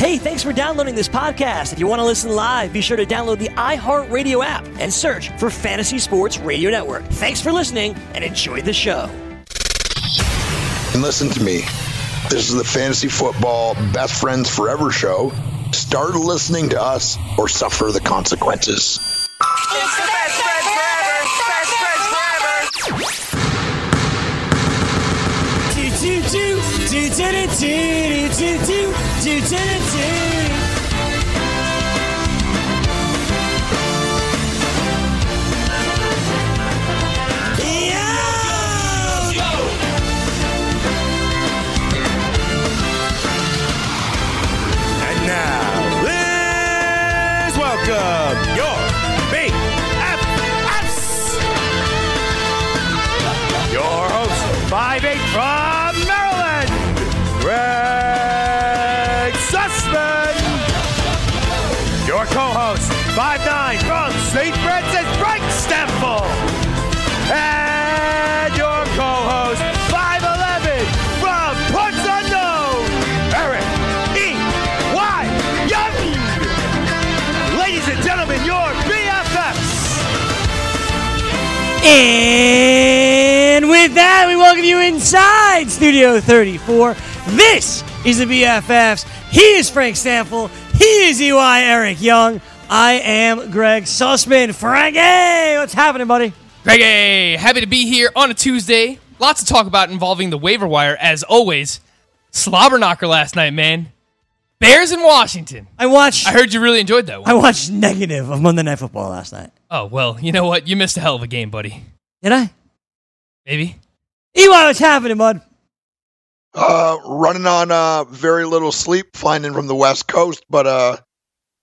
Hey, thanks for downloading this podcast. If you want to listen live, be sure to download the iHeartRadio app and search for Fantasy Sports Radio Network. Thanks for listening and enjoy the show. And listen to me. This is the Fantasy Football Best Friends Forever show. Start listening to us or suffer the consequences. Welcome 5'9 from St. Francis, Frank Stampfl. And your co-host, 5'11 from Parts Unknown, Eric E. Y. Young. Ladies and gentlemen, your BFFs. And with that, we welcome you inside Studio 34. This is the BFFs. He is Frank Stampfl. He is EY Eric Young. I am Greg Sussman. Frankie, what's happening, buddy? Greggy, happy to be here on a Tuesday. Lots to talk about involving the waiver wire, as always. Slobber knocker last night, man. Bears in Washington. I watched. I heard you really enjoyed that one. I watched negative of Monday Night Football last night. oh, well, you know what? You missed a hell of a game, buddy. Did I? Maybe. EY, what's happening, bud? Uh, running on uh, very little sleep, flying in from the West Coast, but uh,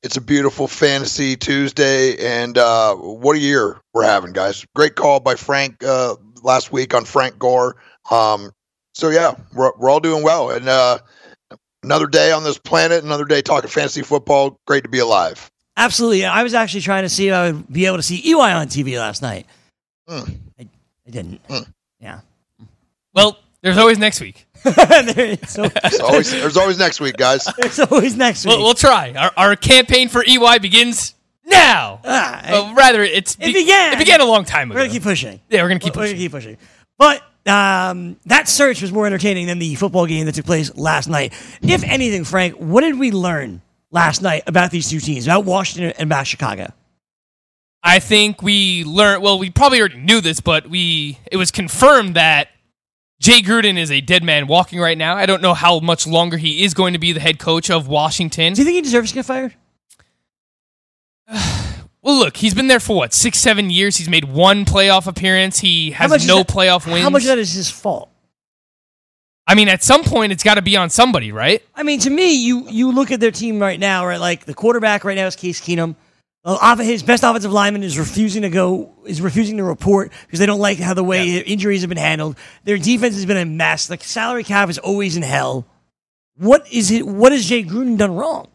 it's a beautiful fantasy Tuesday, and uh, what a year we're having, guys! Great call by Frank uh, last week on Frank Gore. Um, so yeah, we're we're all doing well, and uh, another day on this planet, another day talking fantasy football. Great to be alive. Absolutely. I was actually trying to see if I would be able to see EY on TV last night. Hmm. I, I didn't. Mm. Yeah. Well, there's always next week. There's so, There's always there's always next week, guys. there's always next week. We'll, we'll try. Our, our campaign for EY begins now. Ah, Well, rather, it's It began. It began a long time ago. we're gonna keep pushing. yeah, we're gonna keep We're gonna pushing. keep pushing. But um, that search was more entertaining than the football game that took place last night. If anything, Frank, what did we learn last night about these two teams, about Washington and about Chicago? I think we learned. Well, we probably already knew this, but we it was confirmed that Jay Gruden is a dead man walking right now. I don't know how much longer he is going to be the head coach of Washington. Do you think he deserves to get fired? Well, look, he's been there for what six, seven years. He's made one playoff appearance. He has no that- playoff wins. How much of that is his fault? I mean, at some point, it's got to be on somebody, right? I mean, to me, you you look at their team right now, right? Like the quarterback right now is Case Keenum. Uh, his best offensive lineman is refusing to go, is refusing to report because they don't like how the way injuries have been handled. Their defense has been a mess. The salary cap is always in hell. What is it? What has Jay Gruden done wrong?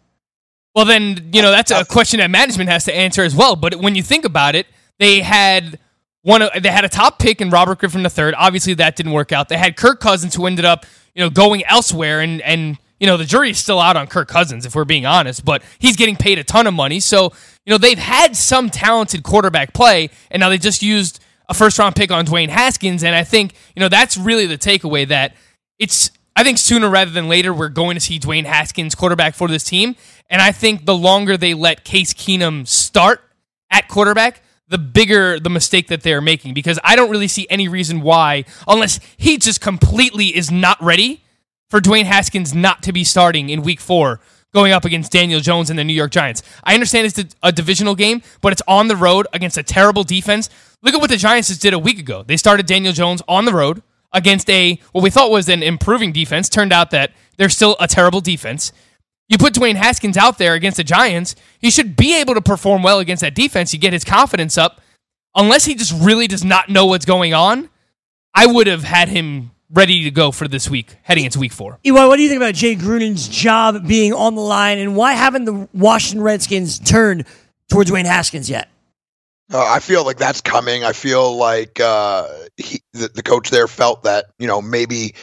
Well, then you know that's a question that management has to answer as well. But when you think about it, they had one. of- They had a top pick in Robert Griffin III. Obviously, that didn't work out. They had Kirk Cousins, who ended up you know going elsewhere, and and you know the jury is still out on Kirk Cousins if we're being honest. But he's getting paid a ton of money, so you know they've had some talented quarterback play, and now they just used a first round pick on Dwayne Haskins, and I think you know that's really the takeaway that it's I think sooner rather than later, we're going to see Dwayne Haskins quarterback for this team. And I think the longer they let Case Keenum start at quarterback, the bigger the mistake that they're making. Because I don't really see any reason why, unless he just completely is not ready for Dwayne Haskins not to be starting in week four going up against Daniel Jones and the New York Giants. I understand it's a divisional game, but it's on the road against a terrible defense. Look at what the Giants just did a week ago. They started Daniel Jones on the road against a what we thought was an improving defense. Turned out that they're still a terrible defense. You put Dwayne Haskins out there against the Giants, he should be able to perform well against that defense. You get his confidence up. Unless he just really does not know what's going on, I would have had him ready to go for this week, heading into week four. Eli, what do you think about Jay Gruden's job being on the line, and why haven't the Washington Redskins turned towards Dwayne Haskins yet? Uh, I feel like that's coming. I feel like uh, he, the, the coach there felt that you know maybe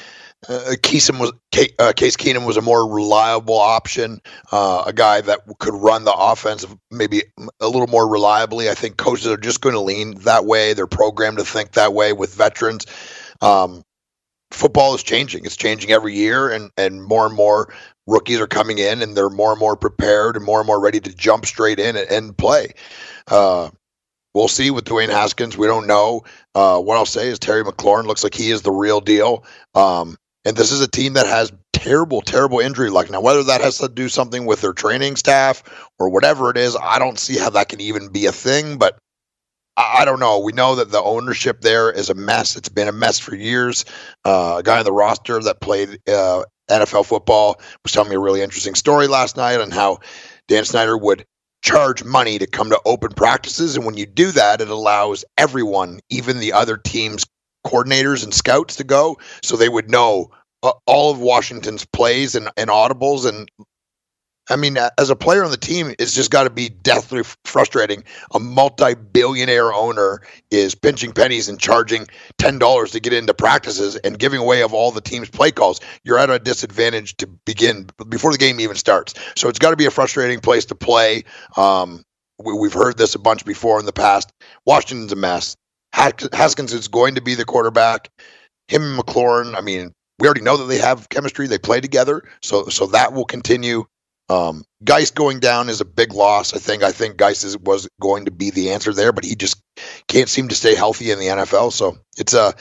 uh, Keesum was uh, Case Keenum was a more reliable option, uh, a guy that could run the offense maybe a little more reliably. I think coaches are just going to lean that way. They're programmed to think that way with veterans. Um, football is changing. It's changing every year, and and more and more rookies are coming in, and they're more and more prepared and more and more ready to jump straight in and, and play. Uh, we'll see with Dwayne Haskins. We don't know. Uh, what I'll say is Terry McLaurin looks like he is the real deal. Um, and this is a team that has terrible, terrible injury luck. Now, whether that has to do something with their training staff or whatever it is, I don't see how that can even be a thing. But I, I don't know. We know that the ownership there is a mess. It's been a mess for years. Uh, a guy on the roster that played uh, NFL football was telling me a really interesting story last night on how Dan Snyder would charge money to come to open practices. And when you do that, it allows everyone, even the other team's coordinators and scouts, to go so they would know uh, all of Washington's plays and, and audibles. And I mean, as a player on the team, it's just got to be deathly frustrating. A multi billionaire owner is pinching pennies and charging $10 to get into practices and giving away of all the team's play calls. You're at a disadvantage to begin before the game even starts. So it's got to be a frustrating place to play. Um, we, we've heard this a bunch before in the past. Washington's a mess. Haskins is going to be the quarterback. Him and McLaurin, I mean, we already know that they have chemistry. They play together, so so that will continue. Um, Guice going down is a big loss. I think. I think Guice is, was going to be the answer there, but he just can't seem to stay healthy in the NFL. So it's a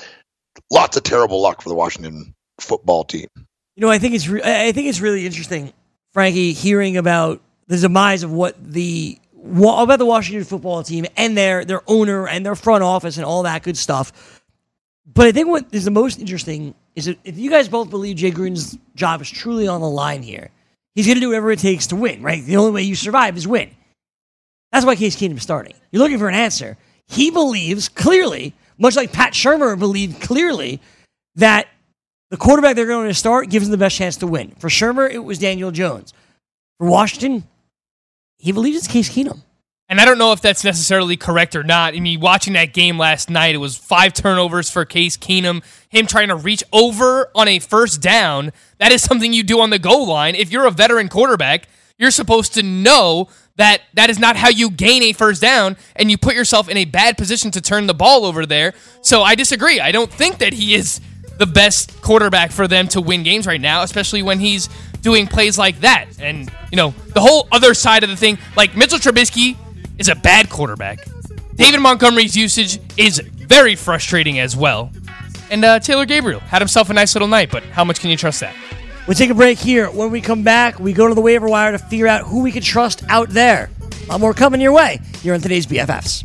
lots of terrible luck for the Washington football team. You know, I think it's re- I think it's really interesting, Frankie, hearing about the demise of what the wa- about the Washington football team and their their owner and their front office and all that good stuff. But I think what is the most interesting is if you guys both believe Jay Gruden's job is truly on the line here, he's going to do whatever it takes to win. Right? The only way you survive is win. That's why Case Keenum's starting. You're looking for an answer. He believes clearly, much like Pat Shurmur believed clearly, that the quarterback they're going to start gives them the best chance to win. For Shurmur, it was Daniel Jones. For Washington, he believes it's Case Keenum. And I don't know if that's necessarily correct or not. I mean, watching that game last night, it was five turnovers for Case Keenum. Him trying to reach over on a first down. That is something you do on the goal line. If you're a veteran quarterback, you're supposed to know that that is not how you gain a first down, and you put yourself in a bad position to turn the ball over there. So I disagree. I don't think that he is the best quarterback for them to win games right now, especially when he's doing plays like that. And, you know, the whole other side of the thing, like Mitchell Trubisky is a bad quarterback. David Montgomery's usage is very frustrating as well. And uh, Taylor Gabriel had himself a nice little night, but how much can you trust that? We'll take a break here. When we come back, we go to the waiver wire to figure out who we can trust out there. A lot more coming your way here on today's BFFs.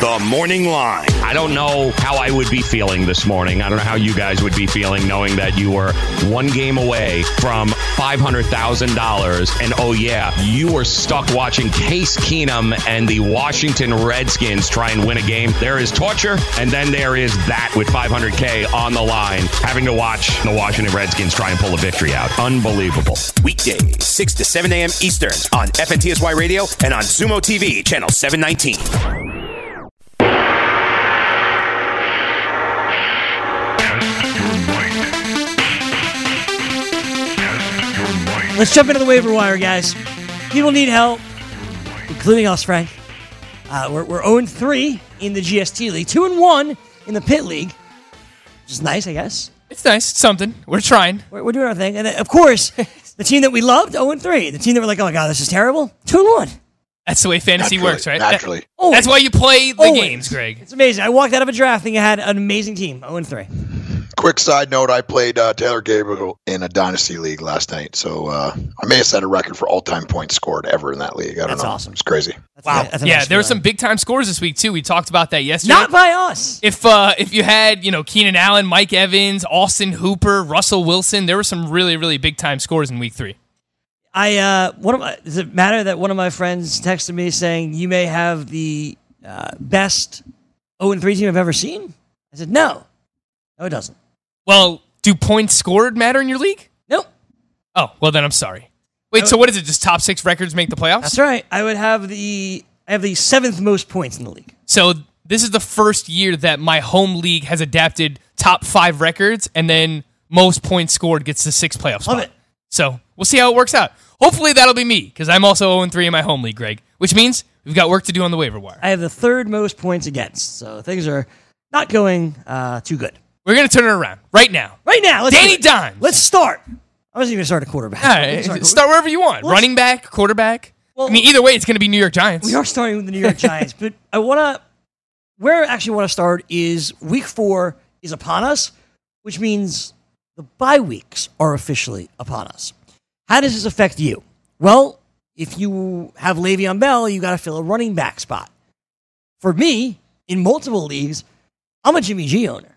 The Morning Line. I don't know how I would be feeling this morning. I don't know how you guys would be feeling knowing that you were one game away from $500,000. And oh, yeah, you were stuck watching Case Keenum and the Washington Redskins try and win a game. There is torture, and then there is that with 500K on the line, having to watch the Washington Redskins try and pull a victory out. Unbelievable. Weekday, 6 to 7 a.m. Eastern on FNTSY Radio and on Zumo TV, channel 719. Let's jump into the waiver wire, guys. People need help, including us, Frank. Uh, we're, we're 0 3 in the GST League, 2 and 1 in the Pit League, which is nice, I guess. It's nice. It's something. We're trying. We're, we're doing our thing. And then, of course, the team that we loved, 0 and 3. The team that we're like, oh my God, this is terrible, 2 and 1. That's the way fantasy Naturally, works, right? Naturally. Always. that's why you play the Always. games, Greg. It's amazing. I walked out of a draft thinking I had an amazing team, 0 and 3. Quick side note: I played uh, Taylor Gabriel in a dynasty league last night, so uh, I may have set a record for all-time points scored ever in that league. I don't That's know. awesome. It's crazy. That's Wow. a- that's yeah, nice there were some big time scores this week too. We talked about that yesterday. Not by us. if uh, if you had you know Keenan Allen, Mike Evans, Austin Hooper, Russell Wilson, there were some really really big time scores in week three. I uh, one of my, does it matter that one of my friends texted me saying you may have the uh, best 0 and 3 team I've ever seen? I said no, no, it doesn't. Well, do points scored matter in your league? Nope, Oh, well then I'm sorry. Wait, so what is it? Just top six records make the playoffs? that's right. I would have the I have the seventh most points in the league. So this is the first year that my home league has adapted top five records, and then most points scored gets the sixth playoff spot. Love it. So we'll see how it works out. Hopefully that'll be me because I'm also 0 3 in my home league, Greg. Which means we've got work to do on the waiver wire. I have the third most points against, so things are not going uh, too good We're gonna turn it around right now. right now. Let's Danny. Dimes. Let's start. I wasn't even gonna start a quarterback. All can start- start wherever you want. Well, Running back, quarterback. Well- I mean, either way, it's going to be New York Giants. We are starting with the New York Giants, but I want to. Where I actually want to start is Week Four is upon us, which means the bye weeks are officially upon us. How does this affect you? Well, if you have Le'Veon Bell, you got to fill a running back spot. For me, in multiple leagues, I'm a Jimmy G owner,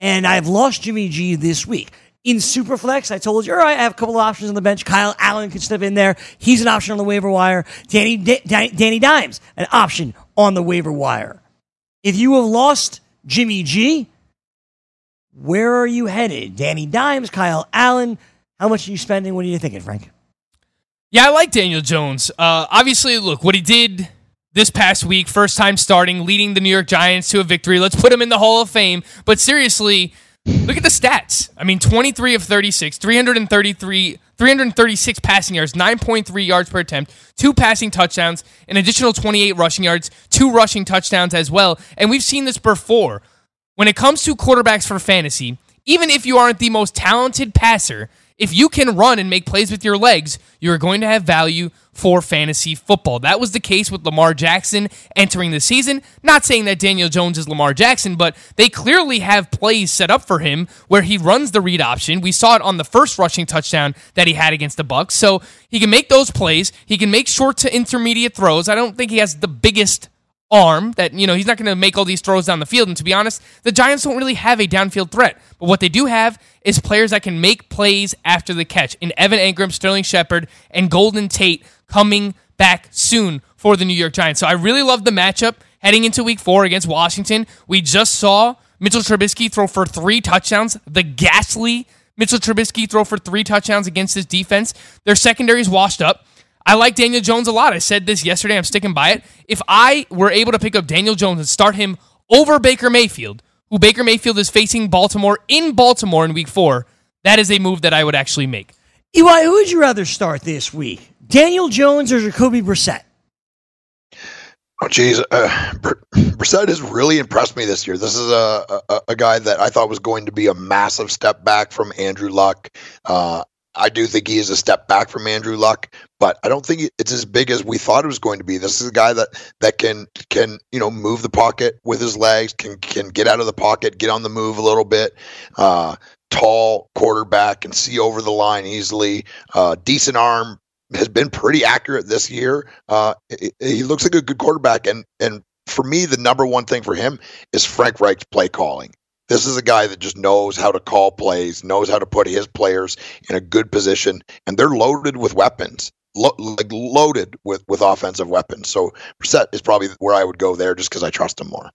and I've lost Jimmy G this week. In Superflex, I told you, all right, I have a couple of options on the bench. Kyle Allen could step in there. He's an option on the waiver wire. Danny, Da- Da- Danny Dimes, an option on the waiver wire. If you have lost Jimmy G, where are you headed? Danny Dimes, Kyle Allen. How much are you spending? What are you thinking, Frank? Yeah, I like Daniel Jones. Uh, obviously, look what he did this past week. First time starting, leading the New York Giants to a victory. Let's put him in the Hall of Fame. But seriously, look at the stats. I mean, 23 of 36, 333, 336 passing yards, 9.3 yards per attempt, two passing touchdowns, an additional 28 rushing yards, two rushing touchdowns as well. And we've seen this before. When it comes to quarterbacks for fantasy, even if you aren't the most talented passer, if you can run and make plays with your legs, you're going to have value for fantasy football. That was the case with Lamar Jackson entering the season. Not saying that Daniel Jones is Lamar Jackson, but they clearly have plays set up for him where he runs the read option. We saw it on the first rushing touchdown that he had against the Bucs. So he can make those plays. He can make short to intermediate throws. I don't think he has the biggest arm that you know he's not going to make all these throws down the field. And to be honest the giants don't really have a downfield threat. But what they do have is players that can make plays after the catch. In evan Engram, sterling shepard and golden tate coming back soon for the new york giants. So i really love the matchup heading into week four against washington. We just saw mitchell trubisky throw for three touchdowns. The ghastly mitchell trubisky throw for three touchdowns against this defense. Their secondary is washed up I like Daniel Jones a lot. I said this yesterday. I'm sticking by it. If I were able to pick up Daniel Jones and start him over Baker Mayfield, who Baker Mayfield is facing Baltimore in Baltimore in week four, that is a move that I would actually make. Eli, who would you rather start this week? Daniel Jones or Jacoby Brissett? Oh, geez. Uh, Br- Brissett has really impressed me this year. This is a, a, a guy that I thought was going to be a massive step back from Andrew Luck. Uh, I do think he is a step back from Andrew Luck, but I don't think it's as big as we thought it was going to be. This is a guy that that can can you know move the pocket with his legs, can can get out of the pocket, get on the move a little bit. Uh, tall quarterback, can see over the line easily. Uh, decent arm, has been pretty accurate this year. Uh, he- looks like a good quarterback, and and for me, the number one thing for him is Frank Reich's play calling. This is a guy that just knows how to call plays, knows how to put his players in a good position, and they're loaded with weapons, lo- like loaded with with offensive weapons. So Brissett is probably where I would go there, just because I trust him more.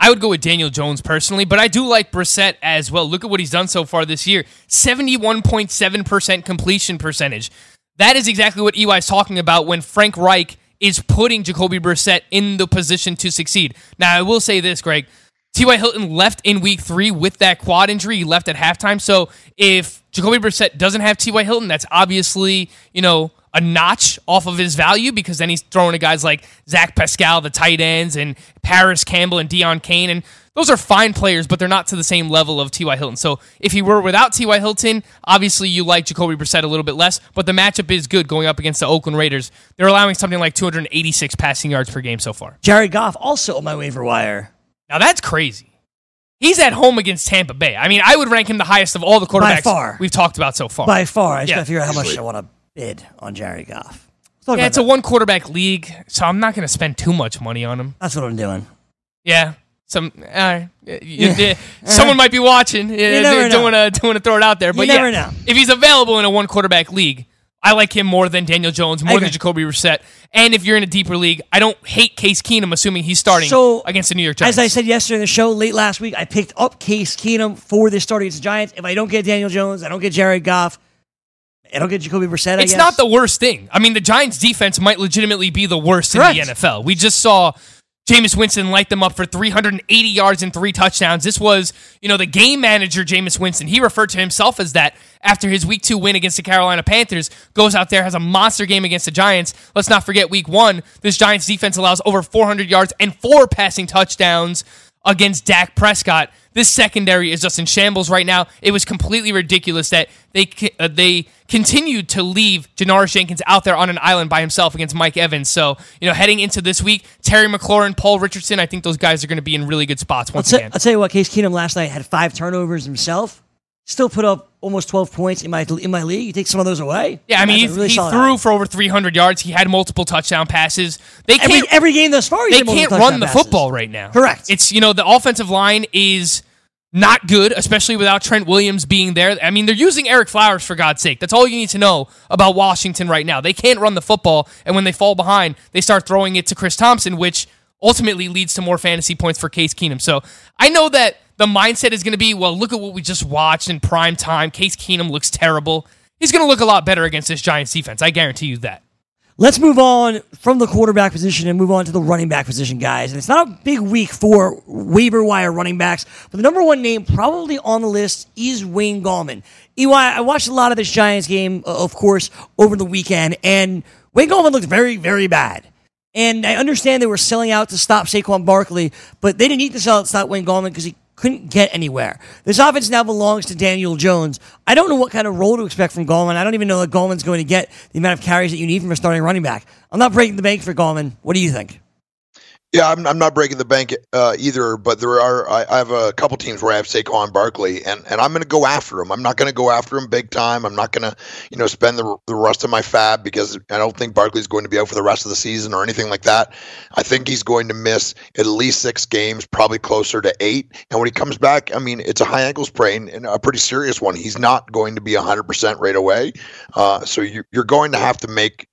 I would go with Daniel Jones personally, but I do like Brissett as well. Look at what he's done so far this year 71.7% completion percentage. That is exactly what EY is talking about when Frank Reich is putting Jacoby Brissett in the position to succeed. Now, I will say this, Greg. T.Y. Hilton left in week three with that quad injury. He left at halftime. So if Jacoby Brissett doesn't have T.Y. Hilton, that's obviously, you know, a notch off of his value because then he's throwing to guys like Zach Pascal, the tight ends, and Parris Campbell and Deon Cain. And those are fine players, but they're not to the same level of T.Y. Hilton. So if he were without T.Y. Hilton, obviously you like Jacoby Brissett a little bit less, but the matchup is good going up against the Oakland Raiders. They're allowing something like 286 passing yards per game so far. Jared Goff also on my waiver wire. Now that's crazy. He's at home against Tampa Bay. I mean, I would rank him the highest of all the quarterbacks By far. we've talked about so far. By far, I just Yeah. gotta figure out how much I want to bid on Jared Goff. Talk yeah, about it's a one quarterback league, so I'm not going to spend too much money on him. That's what I'm doing. Yeah. Some uh, you- you- someone might be watching. Yeah, never know. don't want to don't want to throw it out there, but yeah, never know. if he's available in a one quarterback league, I like him more than Daniel Jones, more than. Jacoby Brissett. And if you're in a deeper league, I don't hate Case Keenum, assuming he's starting So, against the New York Giants. As I said yesterday in the show, late last week, I picked up Case Keenum for this start against the Giants. If I don't get Daniel Jones, I don't get Jared Goff, I don't get Jacoby Brissett. I it's guess. not the worst thing. I mean, the Giants' defense might legitimately be the worst Correct. in the NFL. We just saw Jameis Winston light them up for 380 yards and three touchdowns. This was, you know, the game manager, Jameis Winston. He referred to himself as that after his week two win against the Carolina Panthers. Goes out there, has a monster game against the Giants. Let's not forget week one. This Giants defense allows over 400 yards and four passing touchdowns against Dak Prescott. This secondary is just in shambles right now. It was completely ridiculous that they uh, they continued to leave Janoris Jenkins out there on an island by himself against Mike Evans. So, you know, heading into this week, Terry McLaurin, Paul Richardson, I think those guys are going to be in really good spots I'll, once t- again. I'll tell you what, Case Keenum last night had five turnovers himself. Still put up almost 12 points in my in my league. You take some of those away? Yeah, I mean, he, really he threw night. for over 300 yards. He had multiple touchdown passes. They can't every game thus far. they can't run the passes. football right now. Correct. It's you know the offensive line is not good, especially without Trent Williams being there. I mean, they're using Ereck Flowers for God's sake. That's all you need to know about Washington right now. They can't run the football, and when they fall behind, they start throwing it to Chris Thompson, which ultimately leads to more fantasy points for Case Keenum. So I know that the mindset is going to be, well, look at what we just watched in prime time. Case Keenum looks terrible. He's going to look a lot better against this Giants defense. I guarantee you that. Let's move on from the quarterback position and move on to the running back position, guys. And it's not a big week for waiver wire running backs, but the number one name probably on the list is Wayne Gallman. EY, I watched a lot of this Giants game, of course, over the weekend, and Wayne Gallman looked very, very bad. And I understand they were selling out to stop Saquon Barkley, but they didn't need to sell out to stop Wayne Gallman because he couldn't get anywhere. This offense now belongs to Daniel Jones. I don't know what kind of role to expect from Gallman. I don't even know that Gallman's going to get the amount of carries that you need from a starting running back. I'm not breaking the bank for Gallman. What do you think? Yeah, I'm, I'm not breaking the bank uh, either, but there are I, I have a couple teams where I have Saquon Barkley, and, and I'm going to go after him. I'm not going to go after him big time. I'm not going to you know spend the, the rest of my FAAB because I don't think Barkley's going to be out for the rest of the season or anything like that. I think he's going to miss at least six games, probably closer to eight. And when he comes back, I mean it's a high ankle sprain and a pretty serious one. He's not going to be 100% right away. Uh, so you, you're going to have to make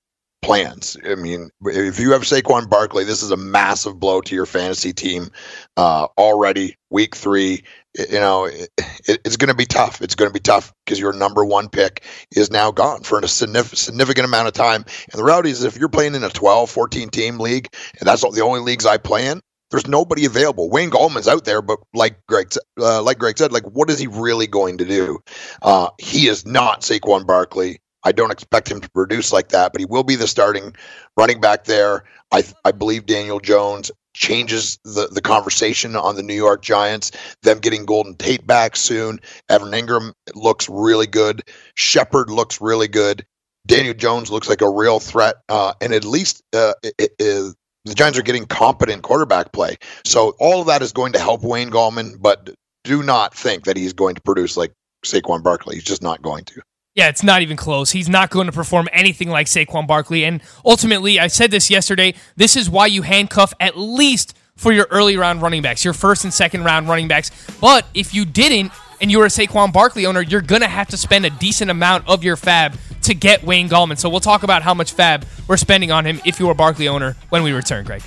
plans. I mean, if you have Saquon Barkley, this is a massive blow to your fantasy team uh, already. Week three, you know, it, it, it's going to be tough. It's going to be tough because your number one pick is now gone for a significant amount of time. And the reality is, if you're playing in a 12, 14 team league, and that's the only leagues I play in, there's nobody available. Wayne Gallman's out there, but like Greg, uh, like Greg said, like what is he really going to do? Uh, he is not Saquon Barkley. I don't expect him to produce like that, but he will be the starting running back there. I I believe Daniel Jones changes the, the conversation on the New York Giants. Them getting Golden Tate back soon. Evan Engram looks really good. Shepard looks really good. Daniel Jones looks like a real threat, uh, and at least uh, it, it, the Giants are getting competent quarterback play. So all of that is going to help Wayne Gallman, but do not think that he's going to produce like Saquon Barkley. He's just not going to. Yeah, it's not even close. He's not going to perform anything like Saquon Barkley. And ultimately, I said this yesterday, this is why you handcuff at least for your early round running backs, your first and second round running backs. But if you didn't, and you're a Saquon Barkley owner, you're going to have to spend a decent amount of your FAAB to get Wayne Gallman. So we'll talk about how much FAAB we're spending on him if you're a Barkley owner when we return, Greg.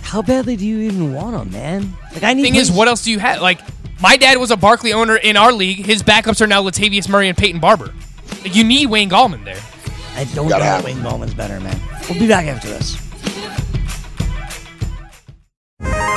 How badly do you even want him, man? Like I need. Thing is, what else do you have? Like my dad was a Barkley owner in our league. His backups are now Latavius Murray and Peyton Barber. Like, you need Wayne Gallman there. I don't know Wayne Gallman's better, man. We'll be back after this.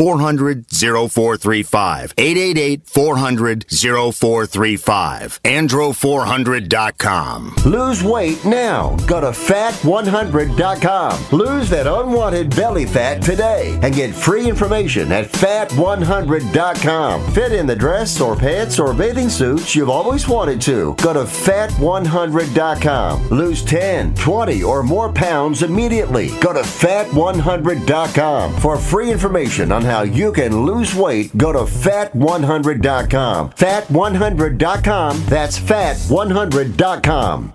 400 0435. 888 400 0435. Andro400.com. Lose weight now. Go to fat100.com. Lose that unwanted belly fat today and get free information at fat100.com. Fit in the dress or pants or bathing suits you've always wanted to. Go to fat100.com. Lose 10, 20, or more pounds immediately. Go to fat100.com for free information on how you can lose weight. Go to fat100.com. Fat100.com. That's fat100.com.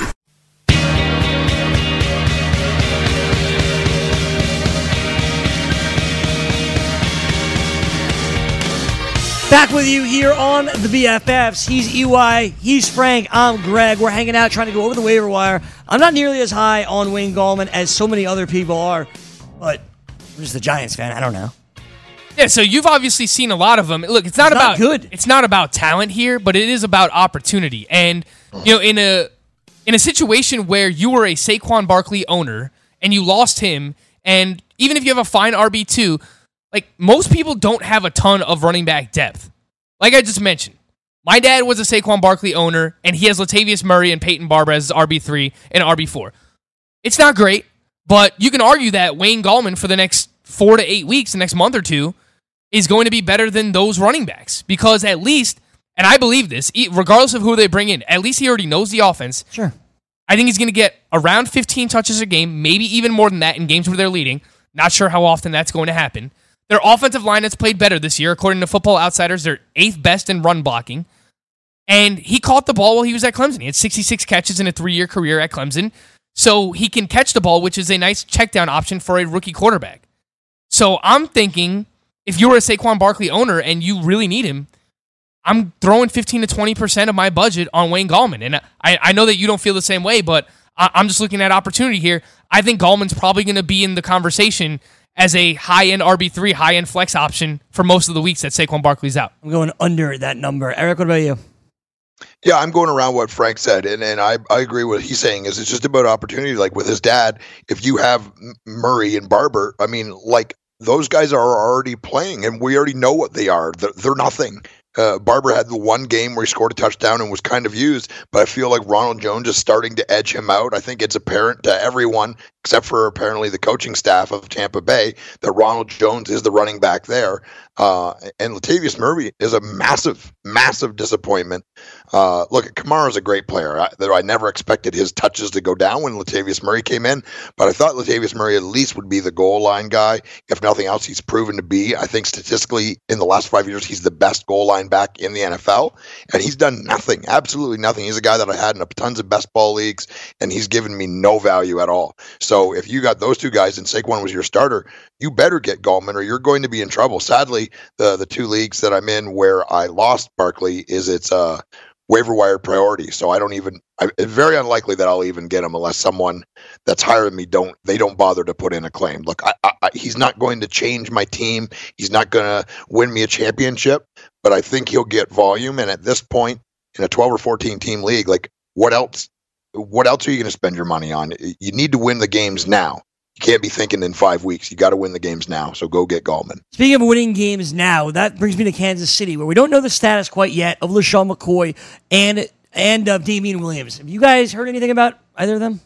Back with you here on the BFFs. He's EY. He's Frank. I'm Greg. We're hanging out trying to go over the waiver wire. I'm not nearly as high on Wayne Gallman as so many other people are, but I'm just a Giants fan. I don't know. Yeah, so you've obviously seen a lot of them. Look, it's not not about good. It's not about talent here, but it is about opportunity. And you know, in a in a situation where you were a Saquon Barkley owner and you lost him, and even if you have a fine RB two, like most people don't have a ton of running back depth. Like I just mentioned, my dad was a Saquon Barkley owner, and he has Latavius Murray and Peyton Barber as RB three and RB four. It's not great, but you can argue that Wayne Gallman for the next four to eight weeks, the next month or two, is going to be better than those running backs because at least, and I believe this, regardless of who they bring in, at least he already knows the offense. Sure. I think he's going to get around 15 touches a game, maybe even more than that in games where they're leading. Not sure how often that's going to happen. Their offensive line has played better this year, according to Football Outsiders. They're eighth best in run blocking. And he caught the ball while he was at Clemson. He had 66 catches in a three year career at Clemson. So he can catch the ball, which is a nice check down option for a rookie quarterback. So I'm thinking if you're a Saquon Barkley owner and you really need him, I'm throwing 15 to 20% of my budget on Wayne Gallman. And I, I know that you don't feel the same way, but I, I'm just looking at opportunity here. I think Gallman's probably going to be in the conversation as a high end RB3, high end flex option for most of the weeks that Saquon Barkley's out. I'm going under that number. Eric, what about you? Yeah, I'm going around what Frank said, and, and I, I agree with what he's saying. Is it's just about opportunity. Like with his dad, if you have Murray and Barber, I mean, like those guys are already playing, and we already know what they are. They're, they're nothing. Uh, Barber had the one game where he scored a touchdown and was kind of used, but I feel like Ronald Jones is starting to edge him out. I think it's apparent to everyone, except for apparently the coaching staff of Tampa Bay, that Ronald Jones is the running back there. Uh, and Latavius Murray is a massive, massive disappointment. Uh, look, Kamara's a great player. I, I never expected his touches to go down when Latavius Murray came in, but I thought Latavius Murray at least would be the goal line guy. If nothing else, he's proven to be. I think statistically, in the last five years, he's the best goal line back in the NFL, and he's done nothing, absolutely nothing. He's a guy that I had in tons of best ball leagues, and he's given me no value at all. So if you got those two guys and Saquon was your starter, you better get Gallman or you're going to be in trouble. Sadly, the the two leagues that I'm in where I lost Barkley is it's uh waiver wire priority. So I don't even. I, it's very unlikely that I'll even get him unless someone that's higher than me don't they don't bother to put in a claim. Look, I, I, he's not going to change my team. He's not going to win me a championship, but I think he'll get volume. And at this point, in a 12 or 14 team league, like what else? What else are you going to spend your money on? You need to win the games now. You can't be thinking in five weeks. You got to win the games now. So go get Gallman. Speaking of winning games now, that brings me to Kansas City, where we don't know the status quite yet of LeSean McCoy and and of Damien Williams. Have you guys heard anything about either of them?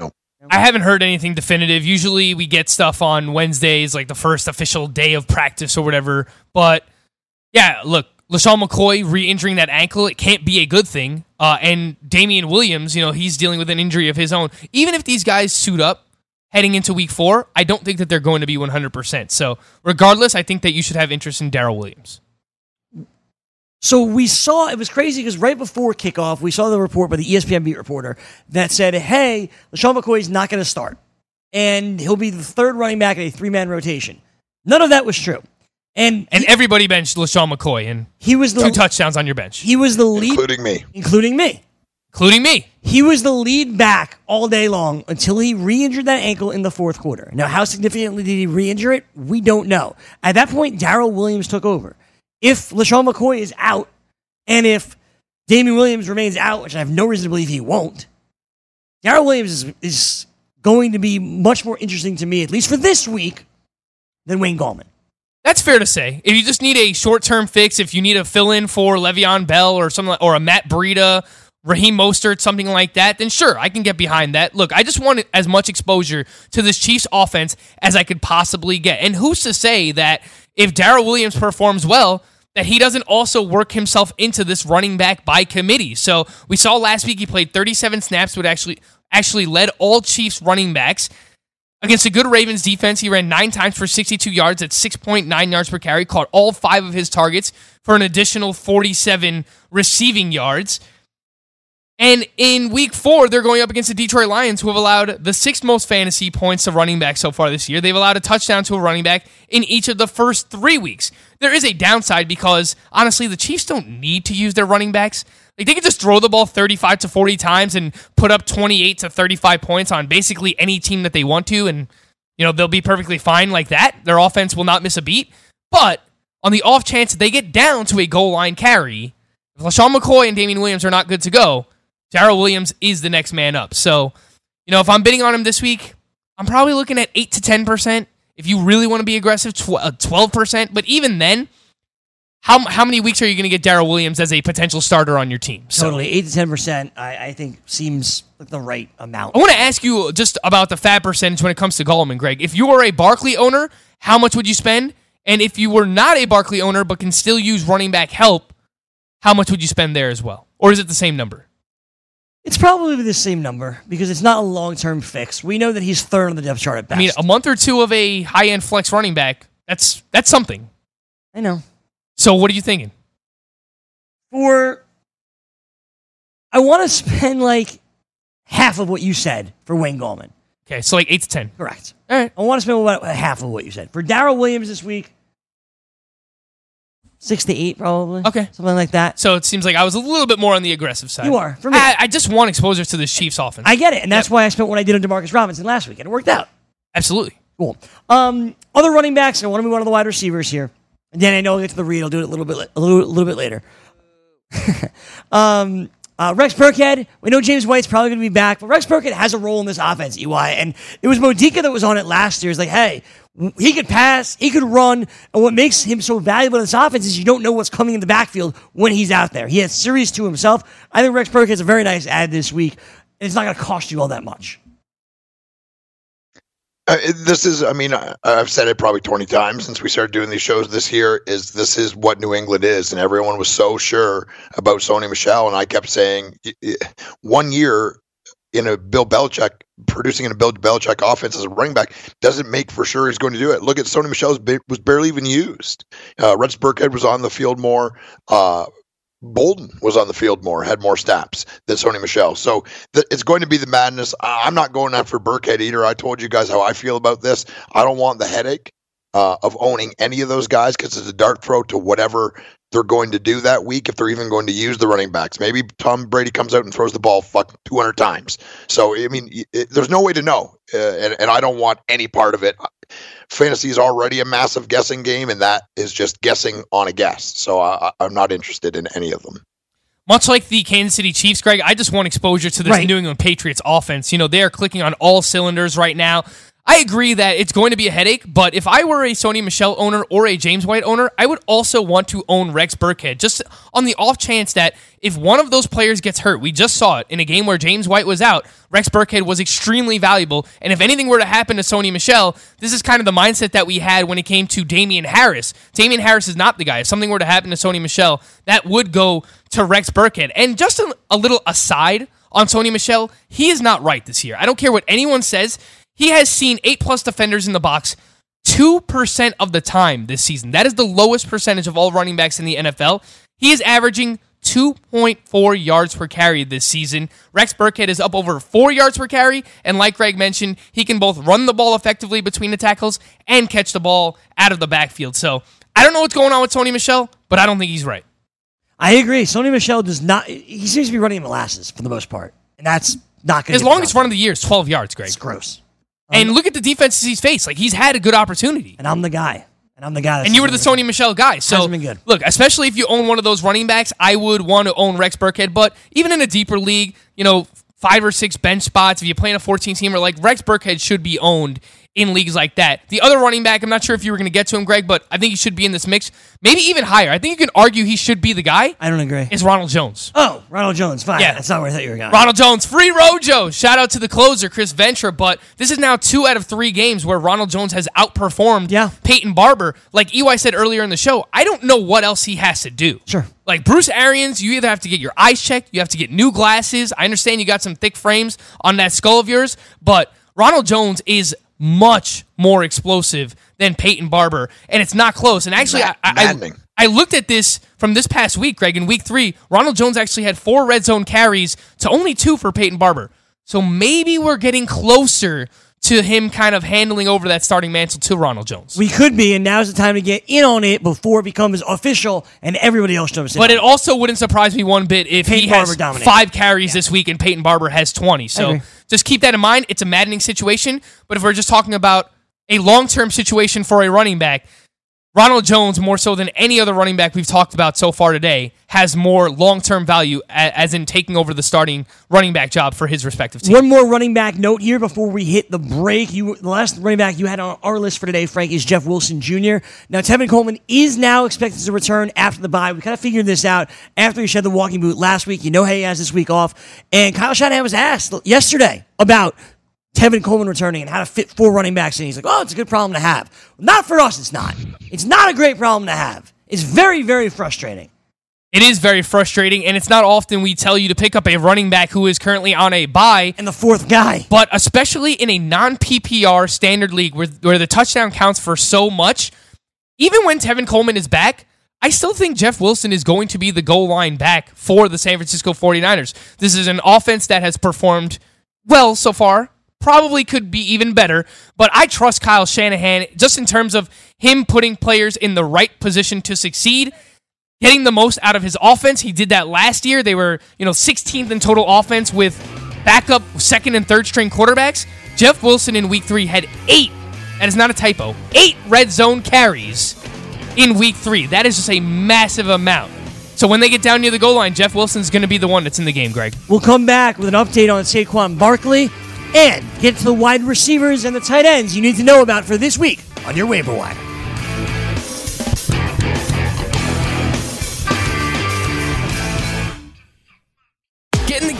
No. I haven't heard anything definitive. Usually we get stuff on Wednesdays, like the first official day of practice or whatever. But yeah, look, LeSean McCoy re injuring that ankle, it can't be a good thing. Uh, and Damien Williams, you know, he's dealing with an injury of his own. Even if these guys suit up heading into week four, I don't think that they're going to be 100%. So regardless, I think that you should have interest in Darrel Williams. So we saw it was crazy because right before kickoff, we saw the report by the ESPN beat reporter that said, "Hey, LeSean McCoy is not going to start, and he'll be the third running back in a three man rotation." None of that was true, and And everybody benched LeSean McCoy, and he was the two touchdowns on your bench, he was the lead, including me, including me. including me. He was the lead back all day long until he re-injured that ankle in the fourth quarter. Now, how significantly did he re-injure it? We don't know. At that point, Darrel Williams took over. If LeSean McCoy is out, and if Damien Williams remains out, which I have no reason to believe he won't, Darrel Williams is, is going to be much more interesting to me, at least for this week, than Wayne Gallman. That's fair to say. If you just need a short term fix, if you need a fill in for Le'Veon Bell or something, like, or a Matt Breida, Raheem Mostert, something like that, then sure, I can get behind that. Look, I just want as much exposure to this Chiefs offense as I could possibly get. And who's to say that if Darrel Williams performs well, that he doesn't also work himself into this running back by committee. So we saw last week he played 37 snaps, but actually actually led all Chiefs running backs. Against a good Ravens defense, he ran nine times for 62 yards at 6.9 yards per carry, caught all five of his targets for an additional 47 receiving yards. And in week four, they're going up against the Detroit Lions, who have allowed the sixth most fantasy points to running back so far this year. They've allowed a touchdown to a running back in each of the first three weeks. There is a downside because, honestly, the Chiefs don't need to use their running backs. Like, they can just throw the ball 35 to 40 times and put up 28 to 35 points on basically any team that they want to, and, you know, they'll be perfectly fine like that. Their offense will not miss a beat. But on the off chance they get down to a goal line carry, if LeSean McCoy and Damien Williams are not good to go, Darrel Williams is the next man up. So, you know, if I'm bidding on him this week, I'm probably looking at 8 to 10%. If you really want to be aggressive, uh, 12%. But even then, how, how many weeks are you going to get Darrel Williams as a potential starter on your team? So Totally, eight to ten percent. I, I think seems like the right amount. I want to ask you just about the FAAB percentage when it comes to Gallman, Greg. If you were a Barkley owner, how much would you spend? And if you were not a Barkley owner but can still use running back help, how much would you spend there as well? Or is it the same number? It's probably the same number because it's not a long term fix. We know that he's third on the depth chart at best. I mean, a month or two of a high end flex running back, that's that's something. I know. So what are you thinking? for I want to spend like half of what you said for Wayne Gallman. Okay, so like eight to ten. Correct. All right. I want to spend about half of what you said for Darrel Williams this week. Six to eight, probably. Okay, something like that. So it seems like I was a little bit more on the aggressive side. You are, for me. I, I just want exposure to the Chiefs offense. I get it, and that's why I spent what I did on Demarcus Robinson last week, and it worked out. Absolutely. Cool. Um, other running backs. And I want to move on to the wide receivers here. And then I know I'll get to the read. I'll do it a little bit, a little, a little bit later. um, uh, Rex Burkhead. We know James White's probably going to be back, but Rex Burkhead has a role in this offense. EY, and it was Modica that was on it last year. It's like, hey, he could pass, he could run, and what makes him so valuable in this offense is you don't know what's coming in the backfield when he's out there. He has series to himself. I think Rex Burkhead's a very nice add this week, it's not going to cost you all that much. Uh, this is, I mean, I, I've said it probably 20 times since we started doing these shows this year. Is this is what New England is, and everyone was so sure about Sony Michel, and I kept saying one year in a Bill Belichick producing in a Bill Belichick offense as a running back doesn't make for sure he's going to do it. Look at Sony Michel's was barely even used. Uh, Burkhead was on the field more. Uh, Bolden was on the field more, had more snaps than Sony Michel. So th- it's going to be the madness. I- I'm not going after Burkhead either. I told you guys how I feel about this. I don't want the headache uh, of owning any of those guys because it's a dart throw to whatever they're going to do that week if they're even going to use the running backs. Maybe Tom Brady comes out and throws the ball fuck 200 times. So I mean, it, there's no way to know, uh, and, and I don't want any part of it. Fantasy is already a massive guessing game, and that is just guessing on a guess. So I, I- I'm not interested in any of them. Much like the Kansas City Chiefs, Greg, I just want exposure to this Right. New England Patriots offense. You know, they are clicking on all cylinders right now. I agree that it's going to be a headache, but if I were a Sony Michel owner or a James White owner, I would also want to own Rex Burkhead, just on the off chance that if one of those players gets hurt, we just saw it in a game where James White was out, Rex Burkhead was extremely valuable. And if anything were to happen to Sony Michel, this is kind of the mindset that we had when it came to Damien Harris. Damien Harris is not the guy. If something were to happen to Sony Michel, that would go to Rex Burkhead. And just a, a little aside on Sony Michel, he is not right this year. I don't care what anyone says. He has seen eight plus defenders in the box 2% of the time this season. That is the lowest percentage of all running backs in the NFL. He is averaging 2.4 yards per carry this season. Rex Burkhead is up over 4 yards per carry, and like Greg mentioned, he can both run the ball effectively between the tackles and catch the ball out of the backfield. So I don't know what's going on with Tony Michelle, but I don't think he's right. I agree. Sony Michel does not. He seems to be running in molasses for the most part, and that's not going His longest run of the year is 12 yards, Greg. It's gross. And look at the defenses he's faced. Like he's had a good opportunity. And I'm the guy. And I'm the guy. That's And you were the Sony Michel guy. So Hasn't been good. look, especially if you own one of those running backs, I would want to own Rex Burkhead. But even in a deeper league, you know, five or six bench spots, if you're playing a 14 teamer, like Rex Burkhead should be owned in leagues like that. The other running back, I'm not sure if you were going to get to him, Greg, but I think he should be in this mix. Maybe even higher. I think you can argue he should be the guy. I don't agree. Is Ronald Jones. Oh, Ronald Jones. Fine. Yeah. That's not where I thought you were going. Ronald Jones, free Rojo. Shout out to the closer, Chris Ventura. But this is now two out of three games where Ronald Jones has outperformed yeah. Peyton Barber. Like EY said earlier in the show, I don't know what else he has to do. Sure. Like Bruce Arians, you either have to get your eyes checked, you have to get new glasses. I understand you got some thick frames on that skull of yours, but Ronald Jones is much more explosive than Peyton Barber, and it's not close. And actually, I, I. I looked at this from this past week, Greg. In week three, Ronald Jones actually had four red zone carries to only two for Peyton Barber. So maybe we're getting closer to him kind of handling over that starting mantle to Ronald Jones. We could be, and now's the time to get in on it before it becomes official and everybody else jumps in. But it also wouldn't surprise me one bit if Peyton he has Barber dominates. five carries this week and Peyton Barber has 20. So agree. Just keep that in mind. It's a maddening situation. But if we're just talking about a long term situation for a running back, Ronald Jones, more so than any other running back we've talked about so far today, has more long term value as in taking over the starting running back job for his respective team. One more running back note here before we hit the break. You, the last running back you had on our list for today, Frank, is Jeff Wilson Jr. Now, Tevin Coleman is now expected to return after the bye. We kind of figured this out after he shed the walking boot last week. You know, hey, he has this week off. And Kyle Shanahan was asked yesterday about Tevin Coleman returning and how to fit four running backs in. He's like, oh, it's a good problem to have. Not for us, it's not. It's not a great problem to have. It's very, very frustrating. It is very frustrating, and it's not often we tell you to pick up a running back who is currently on a bye. And the fourth guy. But especially in a non PPR standard league where, where the touchdown counts for so much, even when Tevin Coleman is back, I still think Jeff Wilson is going to be the goal line back for the San Francisco 49ers. This is an offense that has performed well so far. Probably could be even better, but I trust Kyle Shanahan just in terms of him putting players in the right position to succeed getting the most out of his offense. He did that last year. They were, you know, 16th in total offense with backup second and third string quarterbacks. Jeff Wilson in week three had eight, that is not a typo, eight red zone carries in week three. That is just a massive amount. So when they get down near the goal line, Jeff Wilson's going to be the one that's in the game, Greg. We'll come back with an update on Saquon Barkley and get to the wide receivers and the tight ends you need to know about for this week on your waiver wire.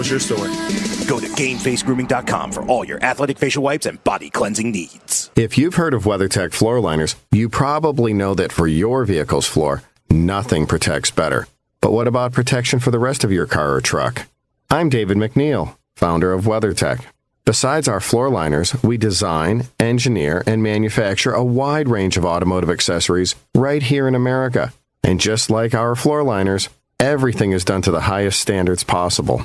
What's your story? Go to GameFaceGrooming.com for all your athletic facial wipes and body cleansing needs. If you've heard of WeatherTech floor liners, you probably know that for your vehicle's floor, nothing protects better. But what about protection for the rest of your car or truck? I'm David McNeil, founder of WeatherTech. Besides our floor liners, we design, engineer, and manufacture a wide range of automotive accessories right here in America. And just like our floor liners, everything is done to the highest standards possible.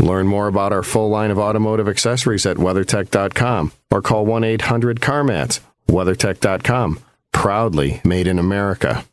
Learn more about our full line of automotive accessories at WeatherTech.com or call 1 800 CarMats. WeatherTech.com. Proudly made in America.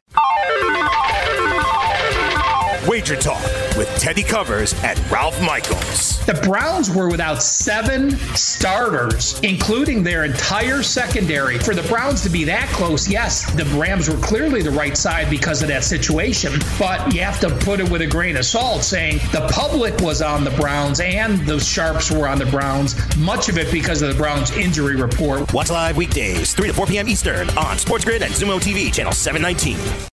Wager Talk with Teddy Covers and Ralph Michaels. The Browns were without seven starters, including their entire secondary. For the Browns to be that close, yes, the Rams were clearly the right side because of that situation, but you have to put it with a grain of salt saying the public was on the Browns and the Sharps were on the Browns, much of it because of the Browns injury report. Watch live weekdays, 3 to 4 p.m. Eastern on Sports Grid and Zumo TV, channel 719.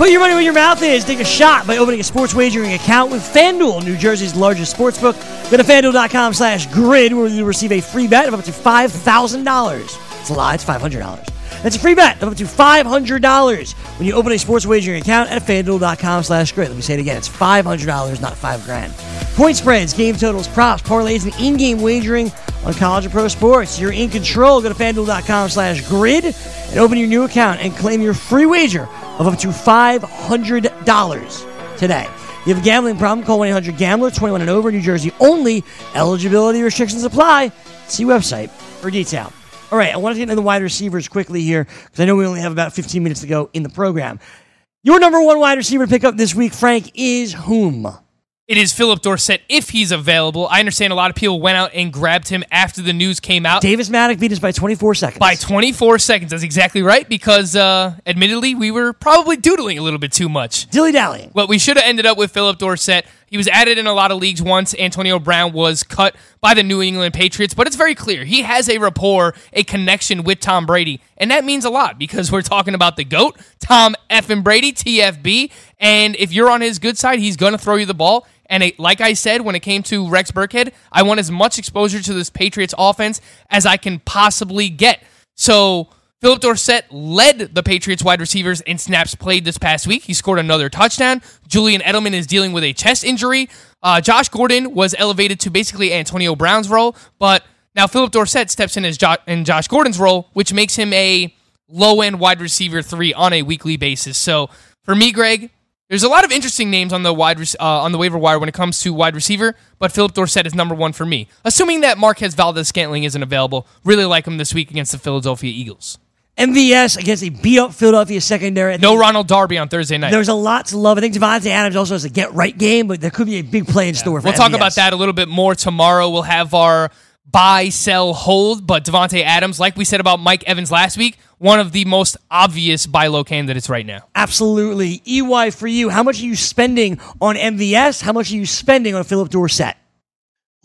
Put your money where your mouth is. Take a shot by opening a sports wagering account with FanDuel, New Jersey's largest sportsbook. Go to fanduel.com slash grid where you'll receive a free bet of up to $5,000. It's a lie, it's $500. That's a free bet of up to $500 when you open a sports wagering account at fanduel.com slash grid. Let me say it again. It's $500, not 5 grand. Point spreads, game totals, props, parlays, and in-game wagering on college and pro sports. You're in control. Go to fanduel.com slash grid and open your new account and claim your free wager of up to $500 today. You have a gambling problem? Call 1-800-GAMBLER, 21 and over, New Jersey only. Eligibility restrictions apply. See website for detail. All right, I want to get into the wide receivers quickly here because I know we only have about 15 minutes to go in the program. Your number one wide receiver to pick up this week, Frank, is whom? It is Phillip Dorsett if he's available. I understand a lot of people went out and grabbed him after the news came out. Davis Mattek beat us by 24 seconds. By 24 seconds. That's exactly right because, uh, admittedly, we were probably doodling a little bit too much. Dilly dallying. Well, we should have ended up with Phillip Dorsett. He was added in a lot of leagues once Antonio Brown was cut by the New England Patriots, but it's very clear he has a rapport, a connection with Tom Brady, and that means a lot because we're talking about the GOAT, Tom F. and Brady, TFB, and if you're on his good side, he's going to throw you the ball. And it, like I said, when it came to Rex Burkhead, I want as much exposure to this Patriots offense as I can possibly get. So Phillip Dorsett led the Patriots wide receivers in snaps played this past week. He scored another touchdown. Julian Edelman is dealing with a chest injury. Uh, Josh Gordon was elevated to basically Antonio Brown's role, but now Phillip Dorsett steps in as jo- in Josh Gordon's role, which makes him a low end wide receiver three on a weekly basis. So for me, Greg, there's a lot of interesting names on the wide uh, on the waiver wire when it comes to wide receiver, but Phillip Dorsett is number one for me. Assuming that Marquez Valdes-Scantling isn't available, really like him this week against the Philadelphia Eagles. MVS against a beat up Philadelphia secondary. No Ronald Darby on Thursday night. There's a lot to love. I think Davante Adams also has a get right game, but there could be a big play in store for We'll talk about that a little bit more tomorrow. We'll have our buy, sell, hold. But Davante Adams, like we said about Mike Evans last week, one of the most obvious buy low candidates right now. Absolutely. EY for you. How much are you spending on MVS? How much are you spending on Phillip Dorsett?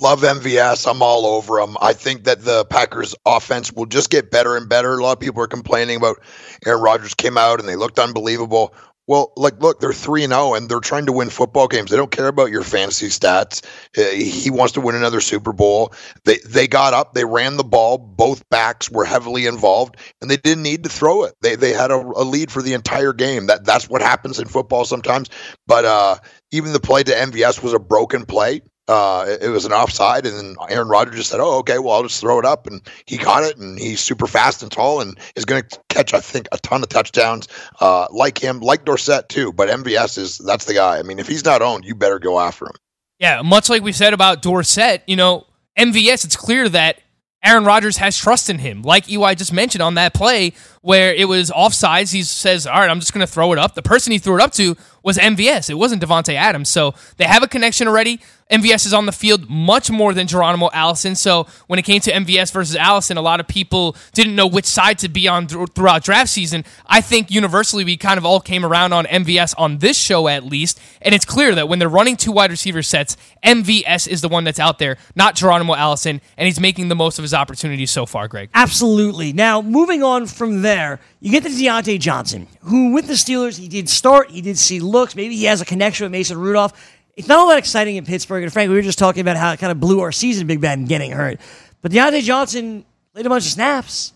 Love MVS. I'm all over him. I think that the Packers offense will just get better and better. A lot of people are complaining about Aaron Rodgers came out and they looked unbelievable. Well, like, look, they're 3 and 0 and they're trying to win football games. They don't care about your fantasy stats. Uh, he wants to win another Super Bowl. They they got up, they ran the ball. Both backs were heavily involved and they didn't need to throw it. They they had a, a lead for the entire game. That that's what happens in football sometimes. But uh even the play to MVS was a broken play. Uh, it, it was an offside, and then Aaron Rodgers just said, "Oh, okay, well, I'll just throw it up," and he caught it, and he's super fast and tall, and is going to catch, I think, a ton of touchdowns. Uh, like him, like Dorsett too, but MVS is that's the guy. I mean, if he's not owned, you better go after him. Yeah, much like we said about Dorsett, you know, MVS, it's clear that Aaron Rodgers has trust in him. Like EY just mentioned on that play where it was offsides, he says, All right, I'm just going to throw it up. The person he threw it up to was MVS. It wasn't Davante Adams. So they have a connection already. MVS is on the field much more than Geronimo Allison. So when it came to MVS versus Allison, a lot of people didn't know which side to be on th- throughout draft season. I think universally we kind of all came around on MVS on this show at least. And it's clear that when they're running two wide receiver sets, MVS is the one that's out there, not Geronimo Allison. And he's making the most of his opportunities so far, Greg. Absolutely. Now, moving on from there, you get to Diontae Johnson, who with the Steelers, he did start, he did see looks. Maybe he has a connection with Mason Rudolph. It's not all that exciting in Pittsburgh. And frankly, we were just talking about how it kind of blew our season, Big Ben getting hurt. But Diontae Johnson played a bunch of snaps.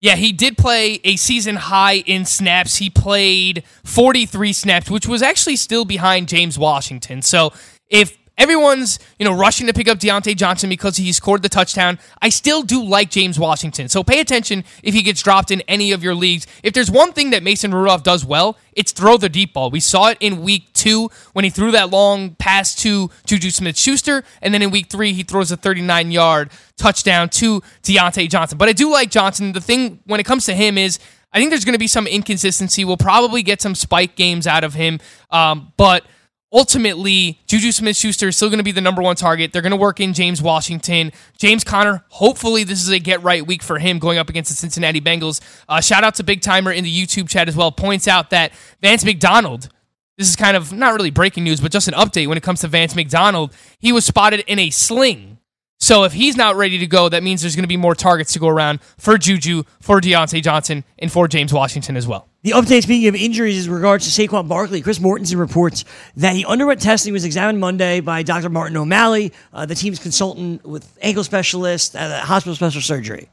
Yeah, he did play a season high in snaps. He played 43 snaps, which was actually still behind James Washington. So if everyone's, you know, rushing to pick up Diontae Johnson because he scored the touchdown, I still do like James Washington. So pay attention if he gets dropped in any of your leagues. If there's one thing that Mason Rudolph does well, it's throw the deep ball. We saw it in week two when he threw that long pass to Juju Smith Schuster. And then in week three, he throws a 39 yard touchdown to Diontae Johnson. But I do like Johnson. The thing when it comes to him is I think there's going to be some inconsistency. We'll probably get some spike games out of him. Um, but ultimately, Juju Smith Schuster is still going to be the number one target. They're going to work in James Washington. James Conner, hopefully, this is a get right week for him going up against the Cincinnati Bengals. Uh, shout out to Big Timer in the YouTube chat as well. Points out that Vance McDonald. This is kind of not really breaking news, but just an update when it comes to Vance McDonald. He was spotted in a sling. So if he's not ready to go, that means there's going to be more targets to go around for Juju, for Diontae Johnson, and for James Washington as well. The update, speaking of injuries, is in regards to Saquon Barkley. Chris Mortensen reports that he underwent testing, was examined Monday by Dr. Martin O'Malley, uh, the team's consultant with ankle specialist at a hospital special surgery.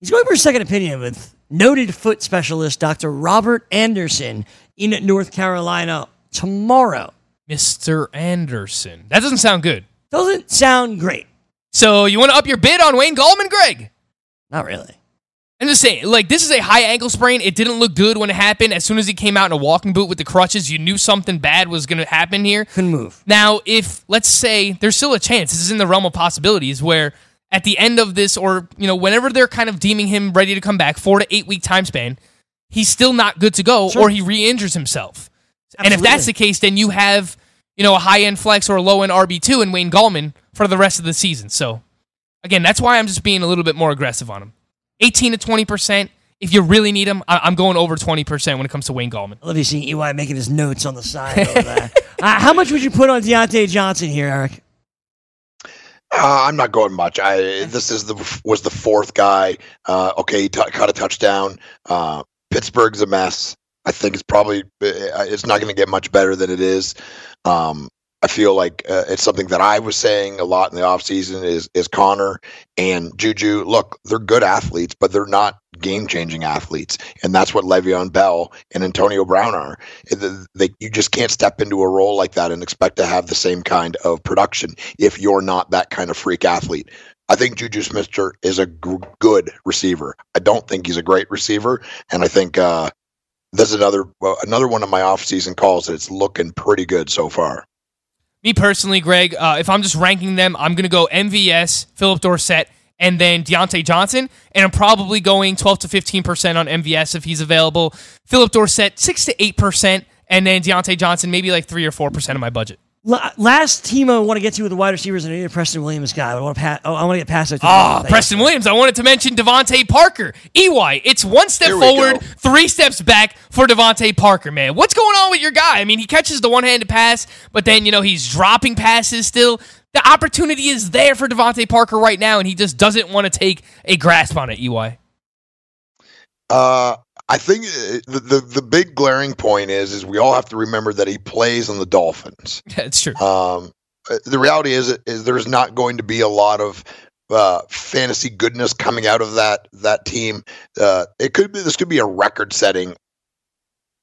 He's going for a second opinion with noted foot specialist Dr. Robert Anderson in North Carolina tomorrow. Mr. Anderson. That doesn't sound good. Doesn't sound great. So you want to up your bid on Wayne Gallman, Greg? Not really. I'm just saying, like, this is a high ankle sprain. It didn't look good when it happened. As soon as he came out in a walking boot with the crutches, you knew something bad was going to happen here. Couldn't move. Now, if, let's say, there's still a chance, this is in the realm of possibilities, where at the end of this, or, you know, whenever they're kind of deeming him ready to come back, four to eight week time span, he's still not good to go, Sure. or he re injures himself. And if that's the case, then you have, you know, a high end flex or a low end RB2 in Wayne Gallman for the rest of the season. So, again, that's why I'm just being a little bit more aggressive on him. 18 to 20%. If you really need him, I- I'm going over 20% when it comes to Wayne Gallman. I love you seeing EY making his notes on the side over there. uh, how much would you put on Diontae Johnson here, Eric? Uh, I'm not going much. I this is the was the fourth guy. Uh, okay, he t- caught a touchdown. Uh, Pittsburgh's a mess. I think it's probably uh, it's not going to get much better than it is. Um, I feel like uh, it's something that I was saying a lot in the offseason is is Conner and Juju. Look, they're good athletes, but they're not game changing athletes, and that's what Le'Veon Bell and Antonio Brown are. They, you just can't step into a role like that and expect to have the same kind of production if you're not that kind of freak athlete. I think Juju Smith is a g- good receiver. I don't think he's a great receiver, and I think uh, there's another another one of my offseason calls that's looking pretty good so far. Me personally, Greg, uh, if I'm just ranking them, I'm going to go MVS, Phillip Dorsett, and then Diontae Johnson. And I'm probably going 12 to 15% on MVS if he's available. Phillip Dorsett, 6 to 8%. And then Diontae Johnson, maybe like 3 or 4% of my budget. La- last team I want to get to with the wide receivers, and I need a Preston Williams guy. I want to pass. Oh, I want to get past it. Ah, Preston Williams. I wanted to mention DeVante Parker. EY, it's one step forward, go. three steps back for DeVante Parker, man. What's going on with your guy? I mean, he catches the one handed pass, but then, you know, he's dropping passes still. The opportunity is there for DeVante Parker right now, and he just doesn't want to take a grasp on it, EY. Uh, I think uh, the, the the big glaring point is is we all have to remember that he plays on the Dolphins. That's true. Um, uh, the reality is is there's not going to be a lot of uh, fantasy goodness coming out of that that team. Uh, it could be this could be a record setting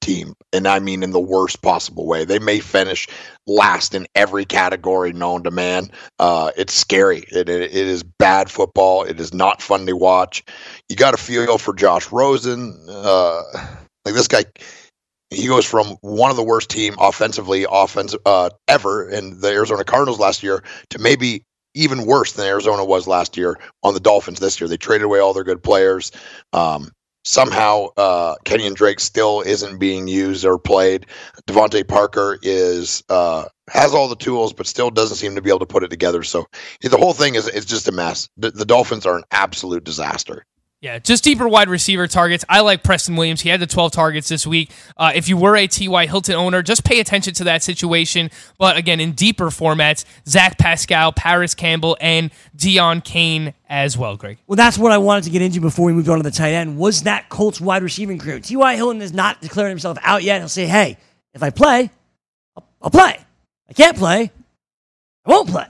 team, and I mean in the worst possible way. They may finish last in every category known to man. Uh, it's scary. It, it, it is bad football. It is not fun to watch. You got to feel for Josh Rosen. Uh, like this guy, he goes from one of the worst team offensively, offense uh, ever in the Arizona Cardinals last year to maybe even worse than Arizona was last year on the Dolphins this year. They traded away all their good players. Um, somehow, uh, Kenyan Drake still isn't being used or played. DeVante Parker is uh, has all the tools, but still doesn't seem to be able to put it together. So the whole thing is is just a mess. The, the Dolphins are an absolute disaster. Yeah, just deeper wide receiver targets. I like Preston Williams. He had the 12 targets this week. Uh, if you were a T.Y. Hilton owner, just pay attention to that situation. But again, in deeper formats, Zach Pascal, Parris Campbell, and Deon Cain as well, Greg. Well, that's what I wanted to get into before we moved on to the tight end. Was that Colts wide receiving crew? T.Y. Hilton has not declared himself out yet. He'll say, hey, if I play, I'll, I'll play. I can't play, I won't play.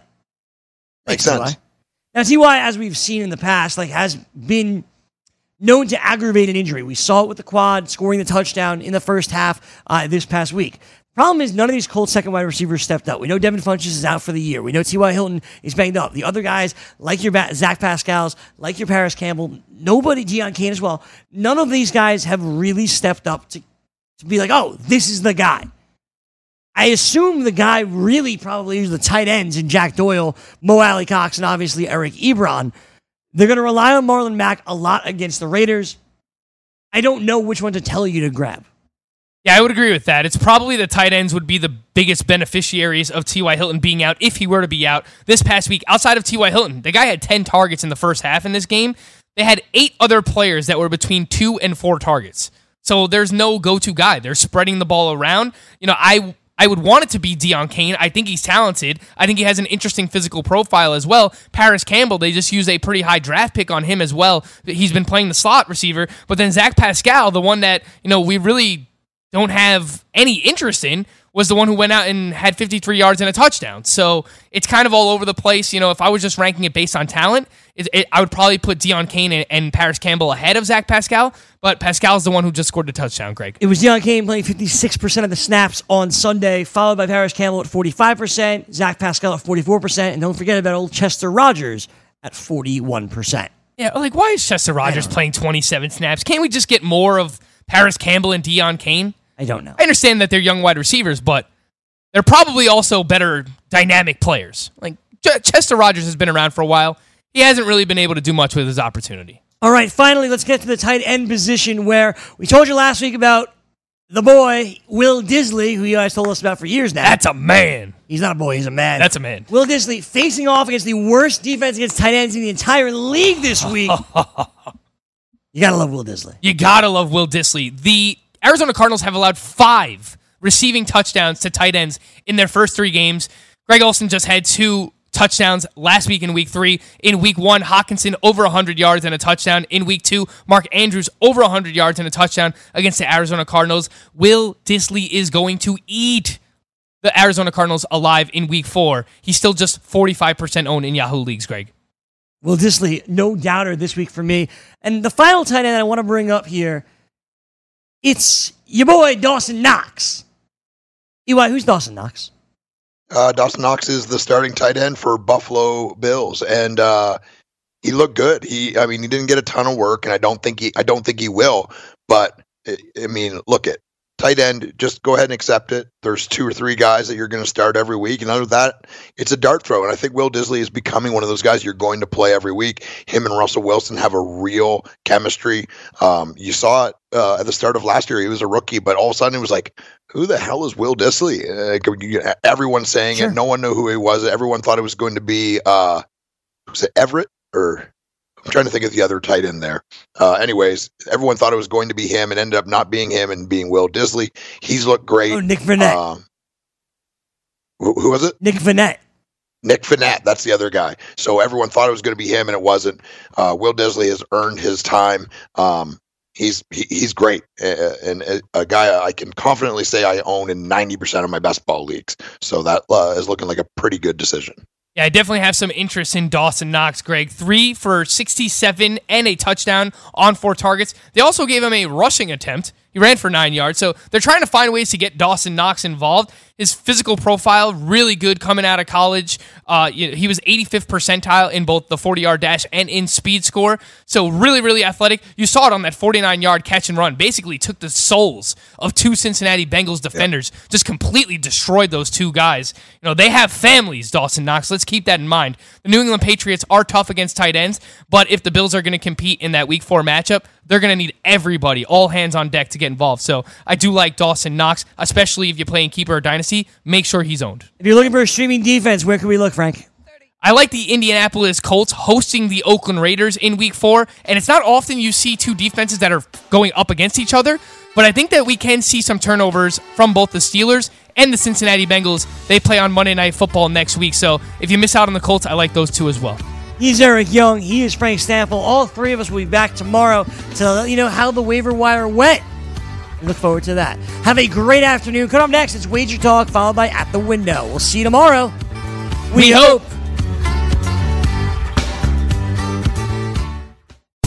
Makes Thanks, sense. T.Y. Now, T.Y., as we've seen in the past, like has been known to aggravate an injury. We saw it with the quad, scoring the touchdown in the first half uh, this past week. Problem is, none of these Colts second wide receivers stepped up. We know Devin Funchess is out for the year. We know T.Y. Hilton is banged up. The other guys, like your ba- Zach Pascal's, like your Parris Campbell, nobody, Deon Cain as well, none of these guys have really stepped up to, to be like, oh, this is the guy. I assume the guy really probably is the tight ends in Jack Doyle, Mo Alie-Cox, and obviously Eric Ebron. They're going to rely on Marlon Mack a lot against the Raiders. I don't know which one to tell you to grab. Yeah, I would agree with that. It's probably the tight ends would be the biggest beneficiaries of T.Y. Hilton being out if he were to be out this past week. Outside of T.Y. Hilton, the guy had 10 targets in the first half in this game. They had eight other players that were between two and four targets. So there's no go to guy. They're spreading the ball around. You know, I. I would want it to be Deon Cain. I think he's talented. I think he has an interesting physical profile as well. Parris Campbell, they just use a pretty high draft pick on him as well. He's been playing the slot receiver. But then Zach Pascal, the one that, you know, we really don't have any interest in. was the one who went out and had 53 yards and a touchdown. So it's kind of all over the place. You know, if I was just ranking it based on talent, it, it, I would probably put Deon Cain and, and Parris Campbell ahead of Zach Pascal. But Pascal is the one who just scored the touchdown, Greg. It was Deon Cain playing 56% of the snaps on Sunday, followed by Parris Campbell at 45%, Zach Pascal at 44%, and don't forget about old Chester Rogers at 41%. Yeah, like why is Chester Rogers playing 27 snaps? Can't we just get more of Parris Campbell and Deon Cain? I don't know. I understand that they're young wide receivers, but they're probably also better dynamic players. Like Chester Rogers has been around for a while. He hasn't really been able to do much with his opportunity. All right, finally, let's get to the tight end position where we told you last week about the boy, Will Dissly, who you guys told us about for years now. That's a man. He's not a boy, he's a man. That's a man. Will Dissly facing off against the worst defense against tight ends in the entire league this week. you gotta love Will Dissly. You gotta love Will Dissly. The Arizona Cardinals have allowed five receiving touchdowns to tight ends in their first three games. Greg Olsen just had two touchdowns last week in week three. In week one, Hockenson over 100 yards and a touchdown. In week two, Mark Andrews over 100 yards and a touchdown against the Arizona Cardinals. Will Dissly is going to eat the Arizona Cardinals alive in week four. He's still just 45% owned in Yahoo leagues, Greg. Will Dissly, no doubter this week for me. And the final tight end I want to bring up here, it's your boy Dawson Knox. EY, who's Dawson Knox? Uh, Dawson Knox is the starting tight end for Buffalo Bills, and uh, he looked good. He, I mean, he didn't get a ton of work, and I don't think he, I don't think he will. But I mean, look at tight end. Just go ahead and accept it. There's two or three guys that you're going to start every week, and other than that, it's a dart throw. And I think Will Dissly is becoming one of those guys you're going to play every week. Him and Russell Wilson have a real chemistry. Um, you saw it uh, at the start of last year. He was a rookie, but all of a sudden it was like, who the hell is Will Dissly? Uh, everyone saying Sure. it. No one knew who he was. Everyone thought it was going to be uh, was it Everett or I'm trying to think of the other tight end there. Uh, anyways, everyone thought it was going to be him and ended up not being him and being Will Dissly. He's looked great. Oh, Nick Vannett. Um, who, who was it? Nick Vannett. Nick Finette, that's the other guy. So everyone thought it was going to be him, and it wasn't. Uh, Will Dissly has earned his time. Um, he's he, he's great, and a, guy I can confidently say I own in ninety percent of my best ball leagues. So that uh, is looking like a pretty good decision. Yeah, I definitely have some interest in Dawson Knox, Greg. Three for 67 and a touchdown on four targets. They also gave him a rushing attempt. He ran for nine yards. So they're trying to find ways to get Dawson Knox involved. His physical profile, really good coming out of college. Uh, you know, he was 85th percentile in both the 40 yard dash and in speed score. So really, really athletic. You saw it on that 49 yard catch and run. Basically took the souls of two Cincinnati Bengals defenders, just completely destroyed those two guys. You know, they have families, Dawson Knox. Let's keep that in mind. The New England Patriots are tough against tight ends, but if the Bills are going to compete in that week four matchup, they're going to need everybody, all hands on deck to get involved. So I do like Dawson Knox, especially if you're playing keeper or dynasty. Make sure he's owned. If you're looking for a streaming defense, where can we look, Frank? I like the Indianapolis Colts hosting the Oakland Raiders in week four. And it's not often you see two defenses that are going up against each other, but I think that we can see some turnovers from both the Steelers and the Cincinnati Bengals. They play on Monday Night Football next week. So if you miss out on the Colts, I like those two as well. He's Eric Young. He is Frank Stampfl. All three of us will be back tomorrow to let you know how the waiver wire went. Look forward to that. Have a great afternoon. Come up next, it's Wager Talk, followed by At the Window. We'll see you tomorrow. We, hope.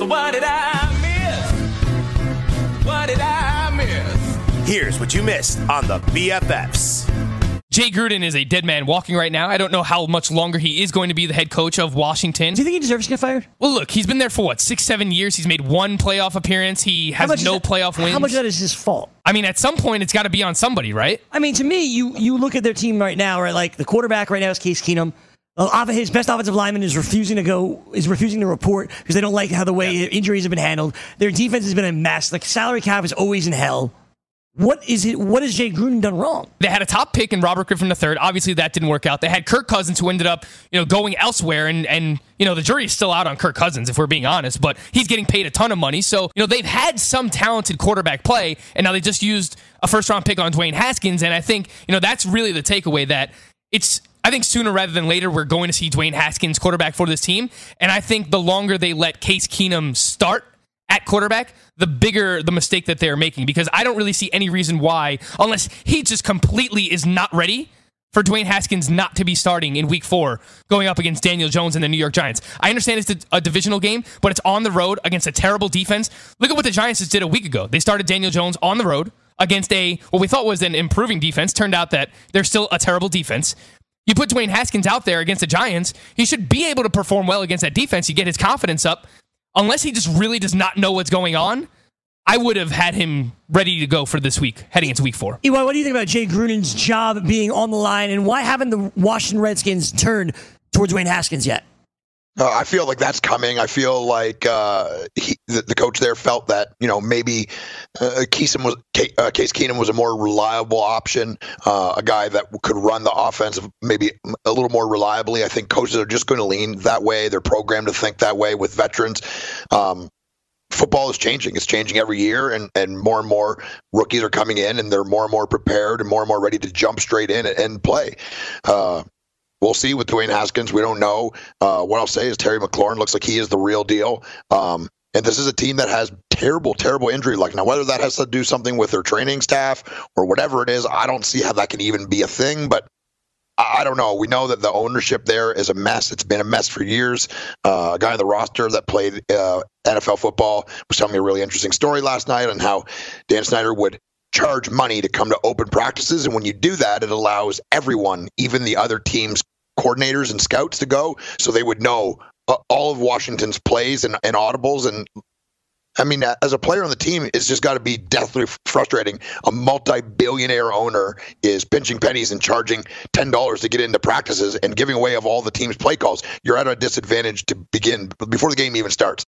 So what did I miss? What did I miss? Here's what you missed on the BFFs. Jay Gruden is a dead man walking right now. I don't know how much longer he is going to be the head coach of Washington. Do you think he deserves to get fired? Well, look, he's been there for what six, seven years. He's made one playoff appearance. He has no that- playoff wins. How much of that is his fault? I mean, at some point, it's got to be on somebody, right? I mean, to me, you you look at their team right now, right? Like the quarterback right now is Case Keenum. His best offensive lineman is refusing to go, is refusing to report because they don't like how the way injuries have been handled. Their defense has been a mess. Like salary cap is always in hell. What is it? What has Jay Gruden done wrong? They had a top pick in Robert Griffin III. Obviously, that didn't work out. They had Kirk Cousins, who ended up, you know, going elsewhere, and and you know the jury is still out on Kirk Cousins, if we're being honest. But he's getting paid a ton of money, so you know they've had some talented quarterback play, and now they just used a first round pick on Dwayne Haskins, and I think you know that's really the takeaway that it's. I think sooner rather than later, we're going to see Dwayne Haskins quarterback for this team, and I think the longer they let Case Keenum start at quarterback, the bigger the mistake that they're making because I don't really see any reason why, unless he just completely is not ready for Dwayne Haskins not to be starting in week four going up against Daniel Jones and the New York Giants. I understand it's a divisional game, but it's on the road against a terrible defense. Look at what the Giants just did a week ago. They started Daniel Jones on the road against a, what we thought was an improving defense. Turned out that they're still a terrible defense. You put Dwayne Haskins out there against the Giants, he should be able to perform well against that defense. You get his confidence up unless he just really does not know what's going on, I would have had him ready to go for this week, heading into week four. Eli, what do you think about Jay Gruden's job being on the line, and why haven't the Washington Redskins turned towards Dwayne Haskins yet? Uh, I feel like that's coming. I feel like uh, he, the, the coach there felt that you know maybe uh, Keeson was uh, Case Keenum was a more reliable option, uh, a guy that could run the offense maybe a little more reliably. I think coaches are just going to lean that way. They're programmed to think that way with veterans. Um, football is changing. It's changing every year, and, and more and more rookies are coming in, and they're more and more prepared and more and more ready to jump straight in and, and play. Uh, we'll see with Dwayne Haskins. We don't know. Uh, what I'll say is Terry McLaurin looks like he is the real deal. Um, and this is a team that has terrible, terrible injury luck. Now, whether that has to do something with their training staff or whatever it is, I don't see how that can even be a thing. But I don't know. We know that the ownership there is a mess. It's been a mess for years. Uh, a guy on the roster that played uh, NFL football was telling me a really interesting story last night on how Dan Snyder would charge money to come to open practices. And when you do that, it allows everyone, even the other team's coordinators and scouts, to go so they would know uh, all of Washington's plays and, and audibles and I mean, as a player on the team, it's just got to be deathly frustrating. A multi-billionaire owner is pinching pennies and charging ten dollars to get into practices and giving away of all the team's play calls. You're at a disadvantage to begin before the game even starts.